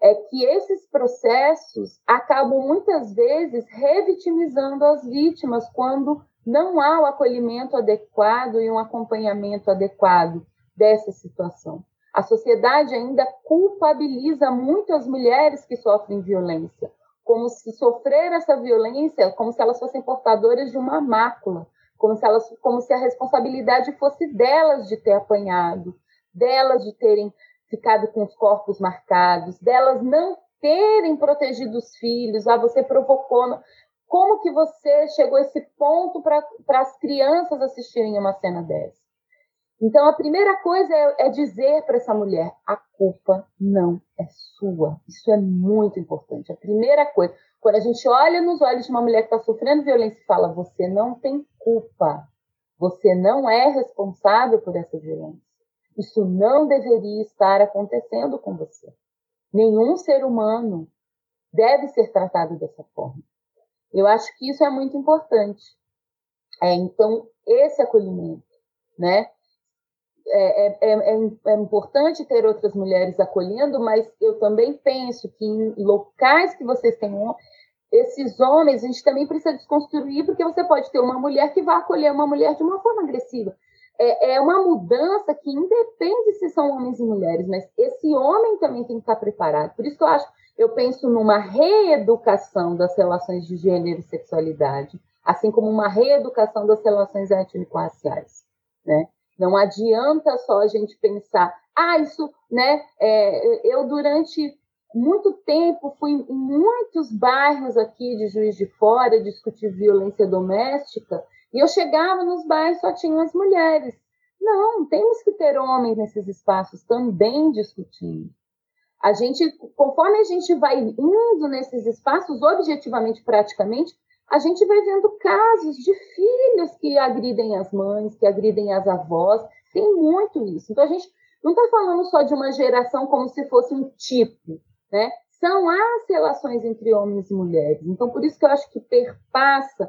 é que esses processos acabam muitas vezes revitimizando as vítimas quando não há o acolhimento adequado e um acompanhamento adequado dessa situação. A sociedade ainda culpabiliza muito as mulheres que sofrem violência, como se sofrer essa violência, como se elas fossem portadoras de uma mácula, como se, elas, como se a responsabilidade fosse delas de ter apanhado, delas de terem ficado com os corpos marcados, delas não terem protegido os filhos, ah, você provocou. Como que você chegou a esse ponto para as crianças assistirem uma cena dessa? Então, a primeira coisa é, é dizer para essa mulher: a culpa não é sua. Isso é muito importante. A primeira coisa. Quando a gente olha nos olhos de uma mulher que está sofrendo violência e fala: você não tem culpa, você não é responsável por essa violência. Isso não deveria estar acontecendo com você. Nenhum ser humano deve ser tratado dessa forma. Eu acho que isso é muito importante. É, então, esse acolhimento, né? É, é, é, é, é importante ter outras mulheres acolhendo, mas eu também penso que em locais que vocês tenham esses homens, a gente também precisa desconstruir, porque você pode ter uma mulher que vai acolher uma mulher de uma forma agressiva. É, é uma mudança que independe se são homens e mulheres, mas esse homem também tem que estar preparado. Por isso que eu acho, eu penso numa reeducação das relações de gênero e sexualidade, assim como uma reeducação das relações étnico-raciais, né? Não adianta só a gente pensar, ah, isso, né? É, eu durante muito tempo fui em muitos bairros aqui de Juiz de Fora discutir violência doméstica e eu chegava nos bairros só tinham as mulheres. Não, temos que ter homens nesses espaços também discutindo. A gente, conforme a gente vai indo nesses espaços, objetivamente, praticamente, a gente vai vendo casos de filhos que agridem as mães, que agridem as avós. Tem muito isso. Então, a gente não está falando só de uma geração como se fosse um tipo, né? São as relações entre homens e mulheres. Então, por isso que eu acho que perpassa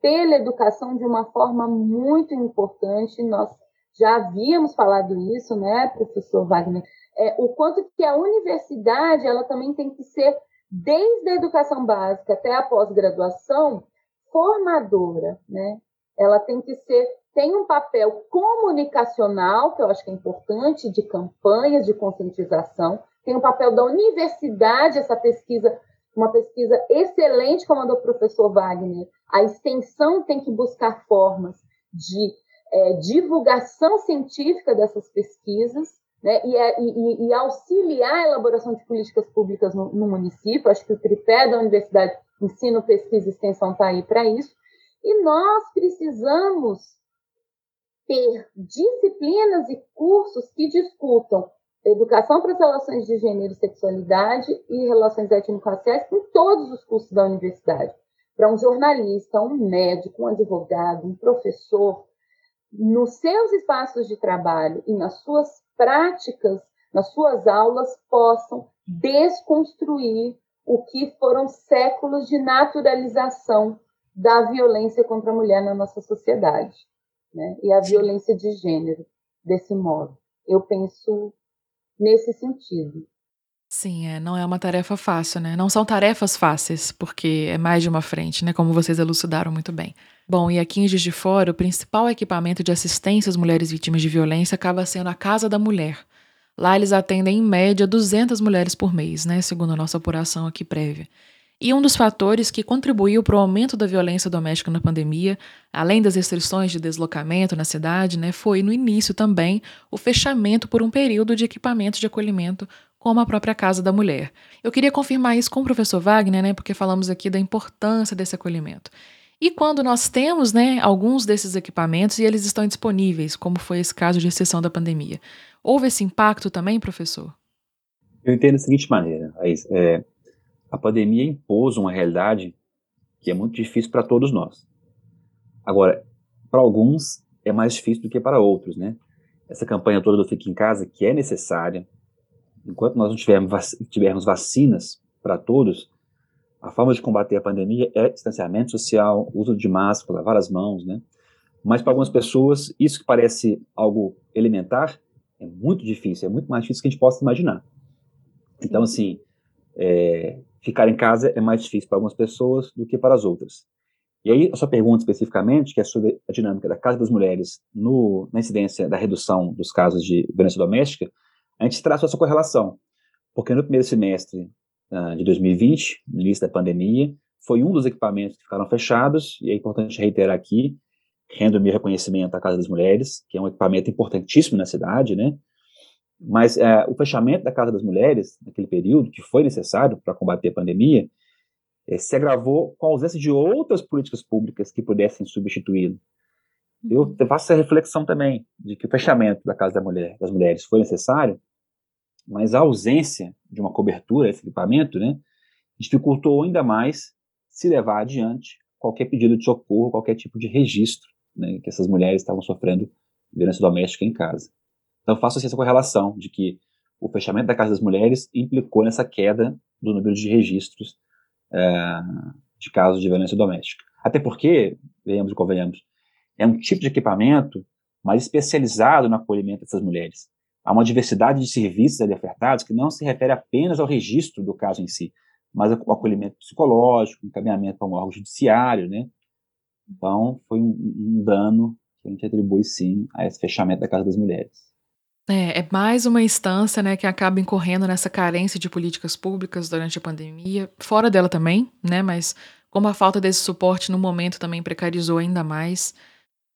pela educação de uma forma muito importante. Nós já havíamos falado isso, né, professor Wagner? É, o quanto que a universidade ela também tem que ser, desde a educação básica até a pós-graduação, formadora, né? Ela tem que ser, tem um papel comunicacional, que eu acho que é importante, de campanhas de conscientização, tem um papel da universidade, essa pesquisa, uma pesquisa excelente, como a do professor Wagner. A extensão tem que buscar formas de é, divulgação científica dessas pesquisas né, e, e, e, auxiliar a elaboração de políticas públicas no, no, município. Acho que o tripé da universidade, ensino, pesquisa e extensão está aí para isso. E nós precisamos ter disciplinas e cursos que discutam educação para as relações de gênero e sexualidade e relações étnico-raciais em todos os cursos da universidade. Para um jornalista, um médico, um advogado, um professor, nos seus espaços de trabalho e nas suas práticas, nas suas aulas, possam desconstruir o que foram séculos de naturalização da violência contra a mulher na nossa sociedade, né? E a violência de gênero desse modo. Eu penso nesse sentido. Sim, é, não é uma tarefa fácil, né? Não são tarefas fáceis, porque é mais de uma frente, né? Como vocês elucidaram muito bem. Bom, e aqui em Juiz de Fora, o principal equipamento de assistência às mulheres vítimas de violência acaba sendo a Casa da Mulher. Lá eles atendem em média 200 mulheres por mês, né? Segundo a nossa apuração aqui prévia. E um dos fatores que contribuiu para o aumento da violência doméstica na pandemia, além das restrições de deslocamento na cidade, né, foi no início também o fechamento por um período de equipamentos de acolhimento como a própria Casa da Mulher. Eu queria confirmar isso com o professor Wagner, né, porque falamos aqui da importância desse acolhimento. E quando nós temos né, alguns desses equipamentos e eles estão disponíveis, como foi esse caso de exceção da pandemia, houve esse impacto também, professor? Eu entendo da seguinte maneira, é, a pandemia impôs uma realidade que é muito difícil para todos nós. Agora, para alguns é mais difícil do que para outros, né? Essa campanha toda do Fique em Casa, que é necessária, enquanto nós não tivermos, vac tivermos vacinas para todos, a forma de combater a pandemia é distanciamento social, uso de máscara, lavar as mãos, né? Mas para algumas pessoas, isso que parece algo elementar é muito difícil, é muito mais difícil do que a gente possa imaginar. Então, assim, é, ficar em casa é mais difícil para algumas pessoas do que para as outras. E aí, a sua pergunta especificamente, que é sobre a dinâmica da Casa das Mulheres no, na incidência da redução dos casos de violência doméstica, a gente traça essa correlação. Porque no primeiro semestre de 2020, no início da pandemia, foi um dos equipamentos que ficaram fechados, e é importante reiterar aqui, rendo meu reconhecimento à Casa das Mulheres, que é um equipamento importantíssimo na cidade, né? Mas é, o fechamento da Casa das Mulheres, naquele período, que foi necessário para combater a pandemia, é, se agravou com a ausência de outras políticas públicas que pudessem substituí-lo. Eu uhum. faço essa reflexão também, de que o fechamento da Casa da Mulher, das Mulheres foi necessário, mas a ausência de uma cobertura, esse equipamento, né, dificultou ainda mais se levar adiante qualquer pedido de socorro, qualquer tipo de registro né, que essas mulheres estavam sofrendo violência doméstica em casa. Então, faço assim essa correlação de que o fechamento da Casa das Mulheres implicou nessa queda do número de registros é, de casos de violência doméstica. Até porque, venhamos e convenhamos, é um tipo de equipamento mais especializado no acolhimento dessas mulheres. Há uma diversidade de serviços ali ofertados que não se refere apenas ao registro do caso em si, mas ao acolhimento psicológico, encaminhamento para um órgão judiciário, né? Então, foi um, um dano que a gente atribui, sim, a esse fechamento da Casa das Mulheres. É, é mais uma instância, né, que acaba incorrendo nessa carência de políticas públicas durante a pandemia, fora dela também, né, mas como a falta desse suporte no momento também precarizou ainda mais.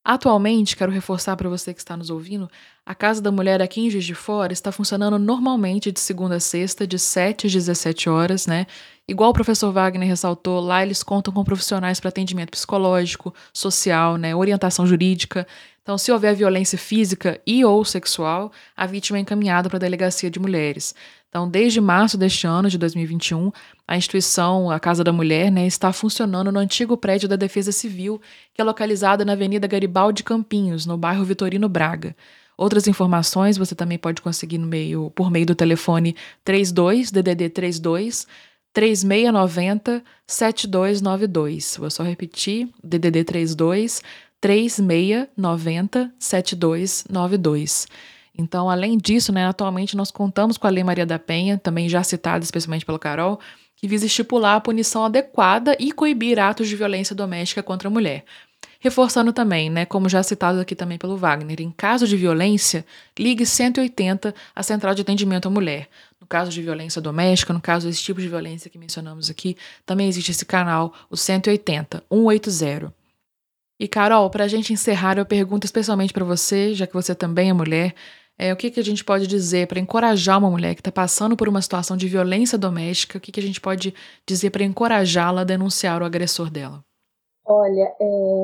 Atualmente, quero reforçar para você que está nos ouvindo, a Casa da Mulher aqui em Juiz de Fora está funcionando normalmente de segunda a sexta, de 7 às 17 horas, né? Igual o professor Wagner ressaltou, lá eles contam com profissionais para atendimento psicológico, social, né, orientação jurídica. Então, se houver violência física e ou sexual, a vítima é encaminhada para a delegacia de mulheres. Então, desde março deste ano, de 2021, a instituição, a Casa da Mulher, né, está funcionando no antigo prédio da Defesa Civil, que é localizado na Avenida Garibaldi Campinhos, no bairro Vitorino Braga. Outras informações você também pode conseguir no meio, por meio do telefone 32 DDD 32 3690 7292. Vou só repetir: DDD 32 3690 7292. Então, além disso, né, atualmente nós contamos com a Lei Maria da Penha, também já citada especialmente pela Carol, que visa estipular a punição adequada e coibir atos de violência doméstica contra a mulher. Reforçando também, né, como já citado aqui também pelo Wagner, em caso de violência, ligue 180 à Central de Atendimento à Mulher. No caso de violência doméstica, no caso desse tipo de violência que mencionamos aqui, também existe esse canal, o 180 180. E Carol, para a gente encerrar, eu pergunto especialmente para você, já que você também é mulher, é, o que, que a gente pode dizer para encorajar uma mulher que está passando por uma situação de violência doméstica? O que, que a gente pode dizer para encorajá-la a denunciar o agressor dela? Olha, é,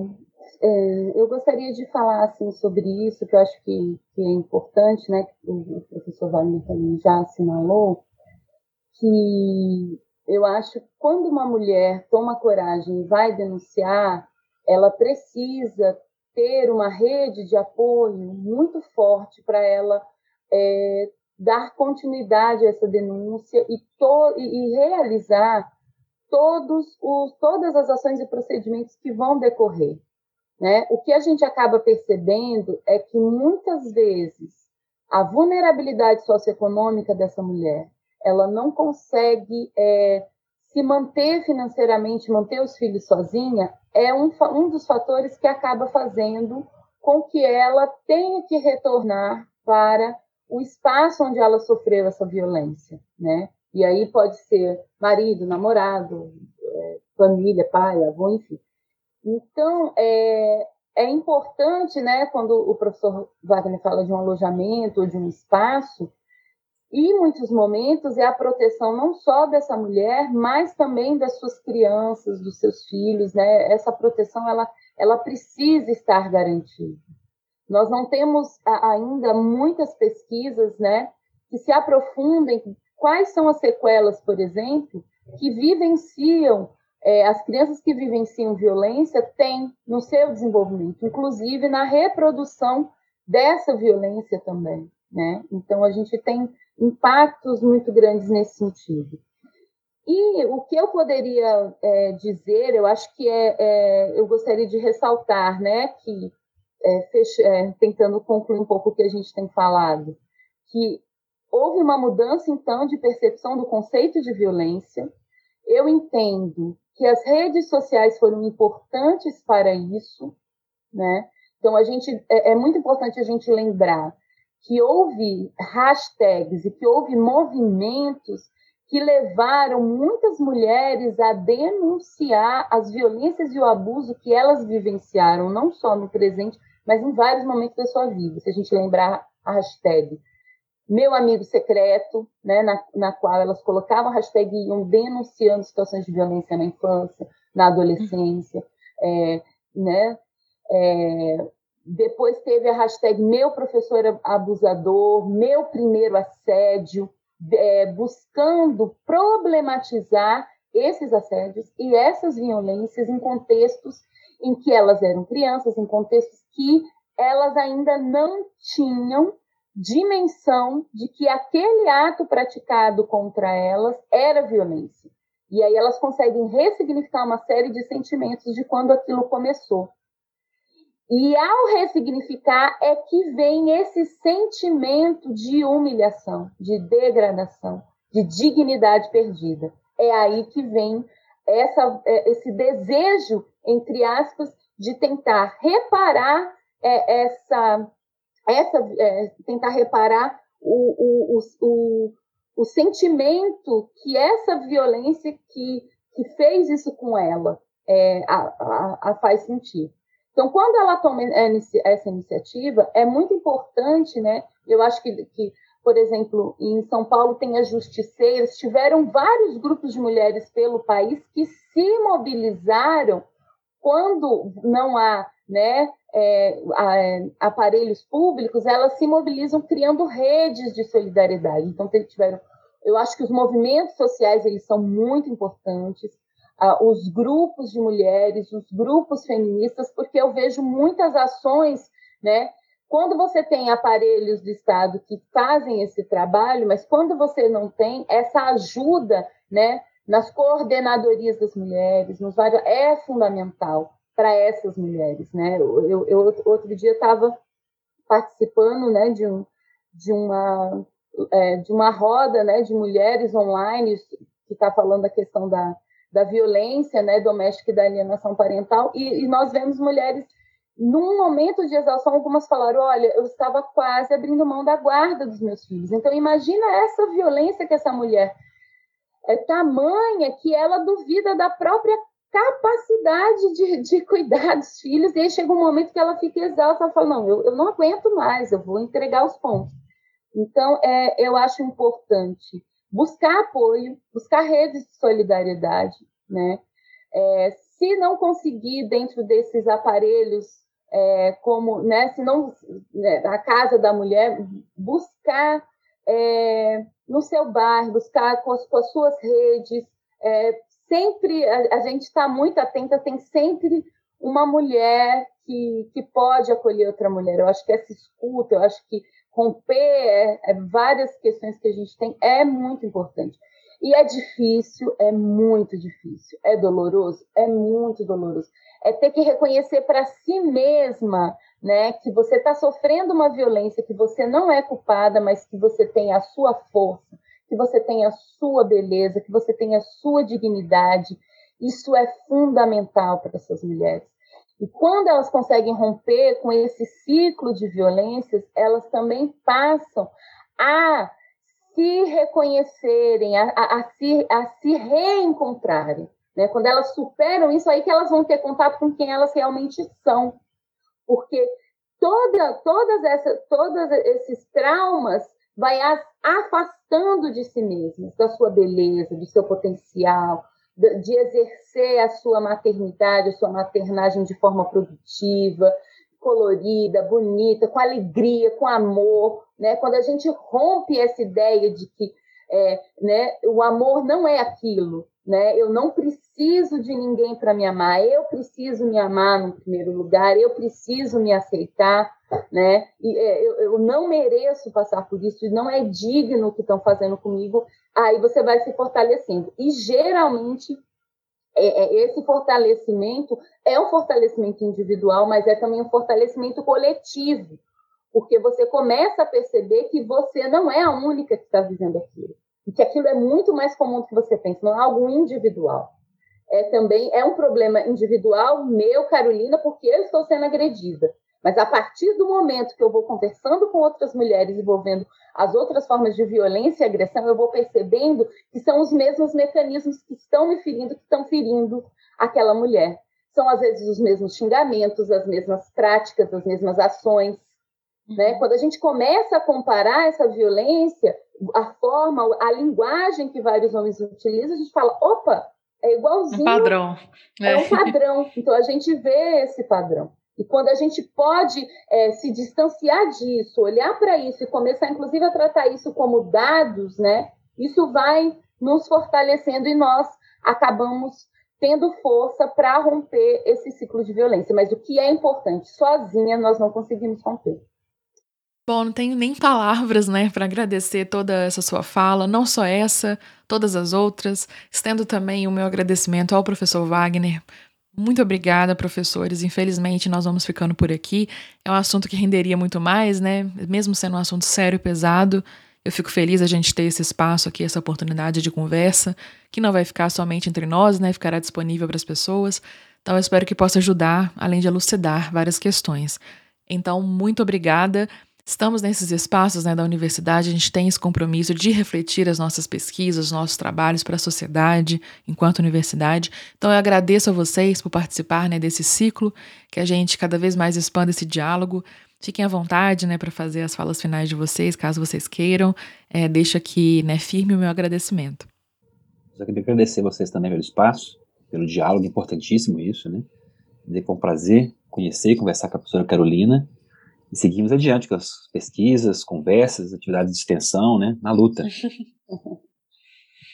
é, eu gostaria de falar assim sobre isso, que eu acho que, que é importante, né? O, o professor Wagner também já assinalou, que eu acho que quando uma mulher toma coragem e vai denunciar, ela precisa ter uma rede de apoio muito forte para ela é, dar continuidade a essa denúncia e, to, e, e realizar todos os, todas as ações e procedimentos que vão decorrer. Né? O que a gente acaba percebendo é que muitas vezes a vulnerabilidade socioeconômica dessa mulher ela não consegue é, se manter financeiramente, manter os filhos sozinha, é um, um dos fatores que acaba fazendo com que ela tenha que retornar para o espaço onde ela sofreu essa violência, né? E aí pode ser marido, namorado, é, família, pai, avô, enfim. Então, é, é importante, né, quando o professor Wagner fala de um alojamento ou de um espaço, e em muitos momentos é a proteção não só dessa mulher, mas também das suas crianças, dos seus filhos, né? Essa proteção ela, ela precisa estar garantida. Nós não temos ainda muitas pesquisas, né, que se aprofundem quais são as sequelas, por exemplo, que vivenciam é, as crianças que vivenciam violência têm no seu desenvolvimento, inclusive na reprodução dessa violência também, né? Então a gente tem impactos muito grandes nesse sentido. E o que eu poderia é, dizer, eu acho que é, é, eu gostaria de ressaltar, né, que é, é, tentando concluir um pouco o que a gente tem falado, que houve uma mudança então de percepção do conceito de violência. Eu entendo que as redes sociais foram importantes para isso, né? Então a gente é, é muito importante a gente lembrar que houve hashtags e que houve movimentos que levaram muitas mulheres a denunciar as violências e o abuso que elas vivenciaram, não só no presente, mas em vários momentos da sua vida. Se a gente lembrar a hashtag meu amigo secreto, né, na, na qual elas colocavam a hashtag e iam denunciando situações de violência na infância, na adolescência, é, né, é, depois teve a hashtag Meu Professor Abusador, Meu Primeiro Assédio, é, buscando problematizar esses assédios e essas violências em contextos em que elas eram crianças, em contextos que elas ainda não tinham dimensão de que aquele ato praticado contra elas era violência. E aí elas conseguem ressignificar uma série de sentimentos de quando aquilo começou. E ao ressignificar é que vem esse sentimento de humilhação, de degradação, de dignidade perdida. É aí que vem essa, é, esse desejo, entre aspas, de tentar reparar é, essa, essa é, tentar reparar o, o, o, o, sentimento que essa violência que, que fez isso com ela é, a, a, a faz sentir. Então, quando ela toma essa iniciativa, é muito importante, né? Eu acho que, que por exemplo, em São Paulo tem as justiceiras, tiveram vários grupos de mulheres pelo país que se mobilizaram quando não há né, é, aparelhos públicos, elas se mobilizam criando redes de solidariedade. Então, tiveram, eu acho que os movimentos sociais eles são muito importantes, ah, os grupos de mulheres, os grupos feministas, porque eu vejo muitas ações, né? Quando você tem aparelhos do Estado que fazem esse trabalho, mas quando você não tem, essa ajuda, né, nas coordenadorias das mulheres, nos vários, é fundamental para essas mulheres, né? Eu, eu outro dia estava participando, né, de, um, de uma é, de uma roda, né, de mulheres online que está falando da questão da, da violência, né, doméstica e da alienação parental, e, e nós vemos mulheres num momento de exaustão, algumas falaram: olha, eu estava quase abrindo mão da guarda dos meus filhos. Então, imagina essa violência que essa mulher é tamanha que ela duvida da própria capacidade de, de cuidar dos filhos, e aí chega um momento que ela fica exausta, ela fala, não, eu, eu não aguento mais, eu vou entregar os pontos. Então, é, eu acho importante buscar apoio, buscar redes de solidariedade, né? É, se não conseguir dentro desses aparelhos, é, como, né, se não, né, a casa da mulher, buscar é, no seu bairro, buscar com as, com as suas redes, é, sempre a, a gente está muito atenta, tem sempre uma mulher que, que pode acolher outra mulher. Eu acho que essa escuta, eu acho que romper é, é várias questões que a gente tem é muito importante. E é difícil, é muito difícil. É doloroso? É muito doloroso. É ter que reconhecer para si mesma né, que você está sofrendo uma violência, que você não é culpada, mas que você tem a sua força, que você tenha a sua beleza, que você tenha a sua dignidade. Isso é fundamental para essas mulheres. E quando elas conseguem romper com esse ciclo de violências, elas também passam a se reconhecerem, a, a, a se, a se reencontrarem. Né? Quando elas superam isso, aí que elas vão ter contato com quem elas realmente são. Porque toda, todas essas, todos esses traumas vai afastando de si mesmas, da sua beleza, do seu potencial, de exercer a sua maternidade, a sua maternagem de forma produtiva, colorida, bonita, com alegria, com amor, né? Quando a gente rompe essa ideia de que é, né, o amor não é aquilo, né? Eu não preciso de ninguém para me amar, eu preciso me amar no primeiro lugar, eu preciso me aceitar, né? E, é, eu, eu, não mereço passar por isso, não é digno o que estão fazendo comigo. Aí você vai se fortalecendo. E geralmente é, é, esse fortalecimento é um fortalecimento individual, mas é também um fortalecimento coletivo, porque você começa a perceber que você não é a única que está vivendo aquilo e que aquilo é muito mais comum do que você pensa, não é algo individual. É também é um problema individual meu, Carolina, porque eu estou sendo agredida. Mas a partir do momento que eu vou conversando com outras mulheres e vou vendo as outras formas de violência e agressão, eu vou percebendo que são os mesmos mecanismos que estão me ferindo, que estão ferindo aquela mulher. São às vezes os mesmos xingamentos, as mesmas práticas, as mesmas ações. Né? Quando a gente começa a comparar essa violência, a forma, a linguagem que vários homens utilizam, a gente fala, opa, é igualzinho. Um padrão. É, é um padrão. Então a gente vê esse padrão. E quando a gente pode é, se distanciar disso, olhar para isso e começar, inclusive, a tratar isso como dados, né? Isso vai nos fortalecendo e nós acabamos tendo força para romper esse ciclo de violência. Mas o que é importante, sozinha nós não conseguimos romper. Bom, não tenho nem palavras, né, para agradecer toda essa sua fala, não só essa, todas as outras. Estendo também o meu agradecimento ao professor Wagner. Muito obrigada, professores. Infelizmente, nós vamos ficando por aqui. É um assunto que renderia muito mais, né? Mesmo sendo um assunto sério e pesado. Eu fico feliz a gente ter esse espaço aqui, essa oportunidade de conversa, que não vai ficar somente entre nós, né? Ficará disponível para as pessoas. Então, eu espero que possa ajudar, além de elucidar várias questões. Então, muito obrigada. Estamos nesses espaços né, da universidade, a gente tem esse compromisso de refletir as nossas pesquisas, os nossos trabalhos para a sociedade, enquanto universidade. Então, eu agradeço a vocês por participar né, desse ciclo, que a gente cada vez mais expanda esse diálogo. Fiquem à vontade né, para fazer as falas finais de vocês, caso vocês queiram. É, deixo aqui né, firme o meu agradecimento. Eu queria agradecer vocês também pelo espaço, pelo diálogo, importantíssimo isso, né? Com prazer conhecer e conversar com a professora Carolina seguimos adiante com as pesquisas, conversas, atividades de extensão, né, na luta.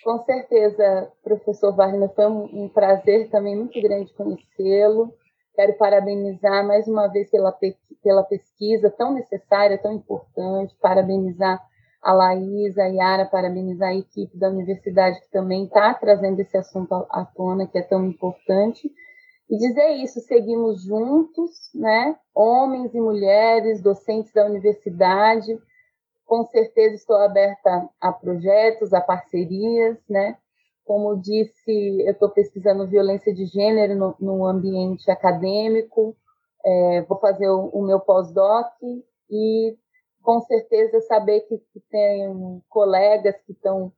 Com certeza, professor Wagner, foi um, prazer também muito grande conhecê-lo. Quero parabenizar mais uma vez pela, pela pesquisa tão necessária, tão importante, parabenizar a Laís, a Yara, parabenizar a equipe da universidade que também está trazendo esse assunto à tona, que é tão importante. E dizer isso, seguimos juntos, né? Homens e mulheres, docentes da universidade. Com certeza estou aberta a projetos, a parcerias, né? Como disse, eu estou pesquisando violência de gênero no, no ambiente acadêmico, é, vou fazer o, o meu pós-doc e com certeza saber que, que tem colegas que estão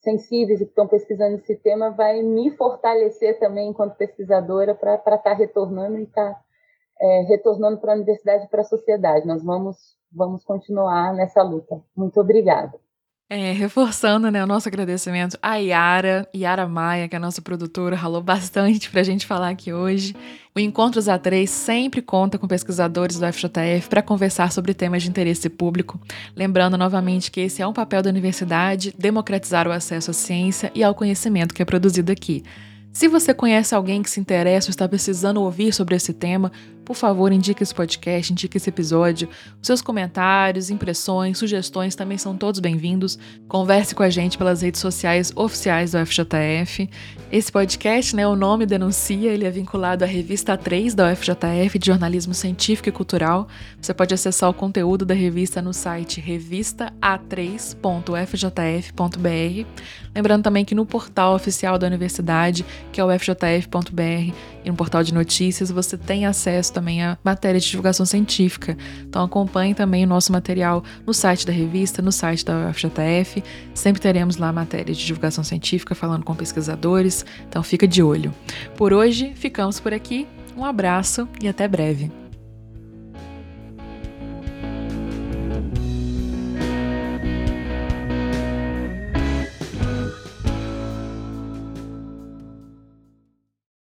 sensíveis e que estão pesquisando esse tema vai me fortalecer também enquanto pesquisadora para estar tá retornando e estar tá, é, retornando para a universidade e para a sociedade. Nós vamos, vamos continuar nessa luta. Muito obrigada. É, reforçando né, o nosso agradecimento à Yara, Yara Maia, que é a nossa produtora, ralou bastante para a gente falar aqui hoje. O Encontros A3 sempre conta com pesquisadores do FJF para conversar sobre temas de interesse público. Lembrando novamente que esse é um papel da universidade democratizar o acesso à ciência e ao conhecimento que é produzido aqui. Se você conhece alguém que se interessa ou está precisando ouvir sobre esse tema, por favor, indique esse podcast, indique esse episódio. Os seus comentários, impressões, sugestões também são todos bem-vindos. Converse com a gente pelas redes sociais oficiais do FJF. Esse podcast, né, o nome denuncia, ele é vinculado à revista 3 da UFJF de jornalismo científico e cultural. Você pode acessar o conteúdo da revista no site revista3.ufjf.br. Lembrando também que no portal oficial da universidade, que é o fjf.br, e no portal de notícias, você tem acesso também a matéria de divulgação científica. Então acompanhe também o nosso material no site da revista, no site da UFJF. Sempre teremos lá matéria de divulgação científica falando com pesquisadores, então fica de olho. Por hoje, ficamos por aqui. Um abraço e até breve.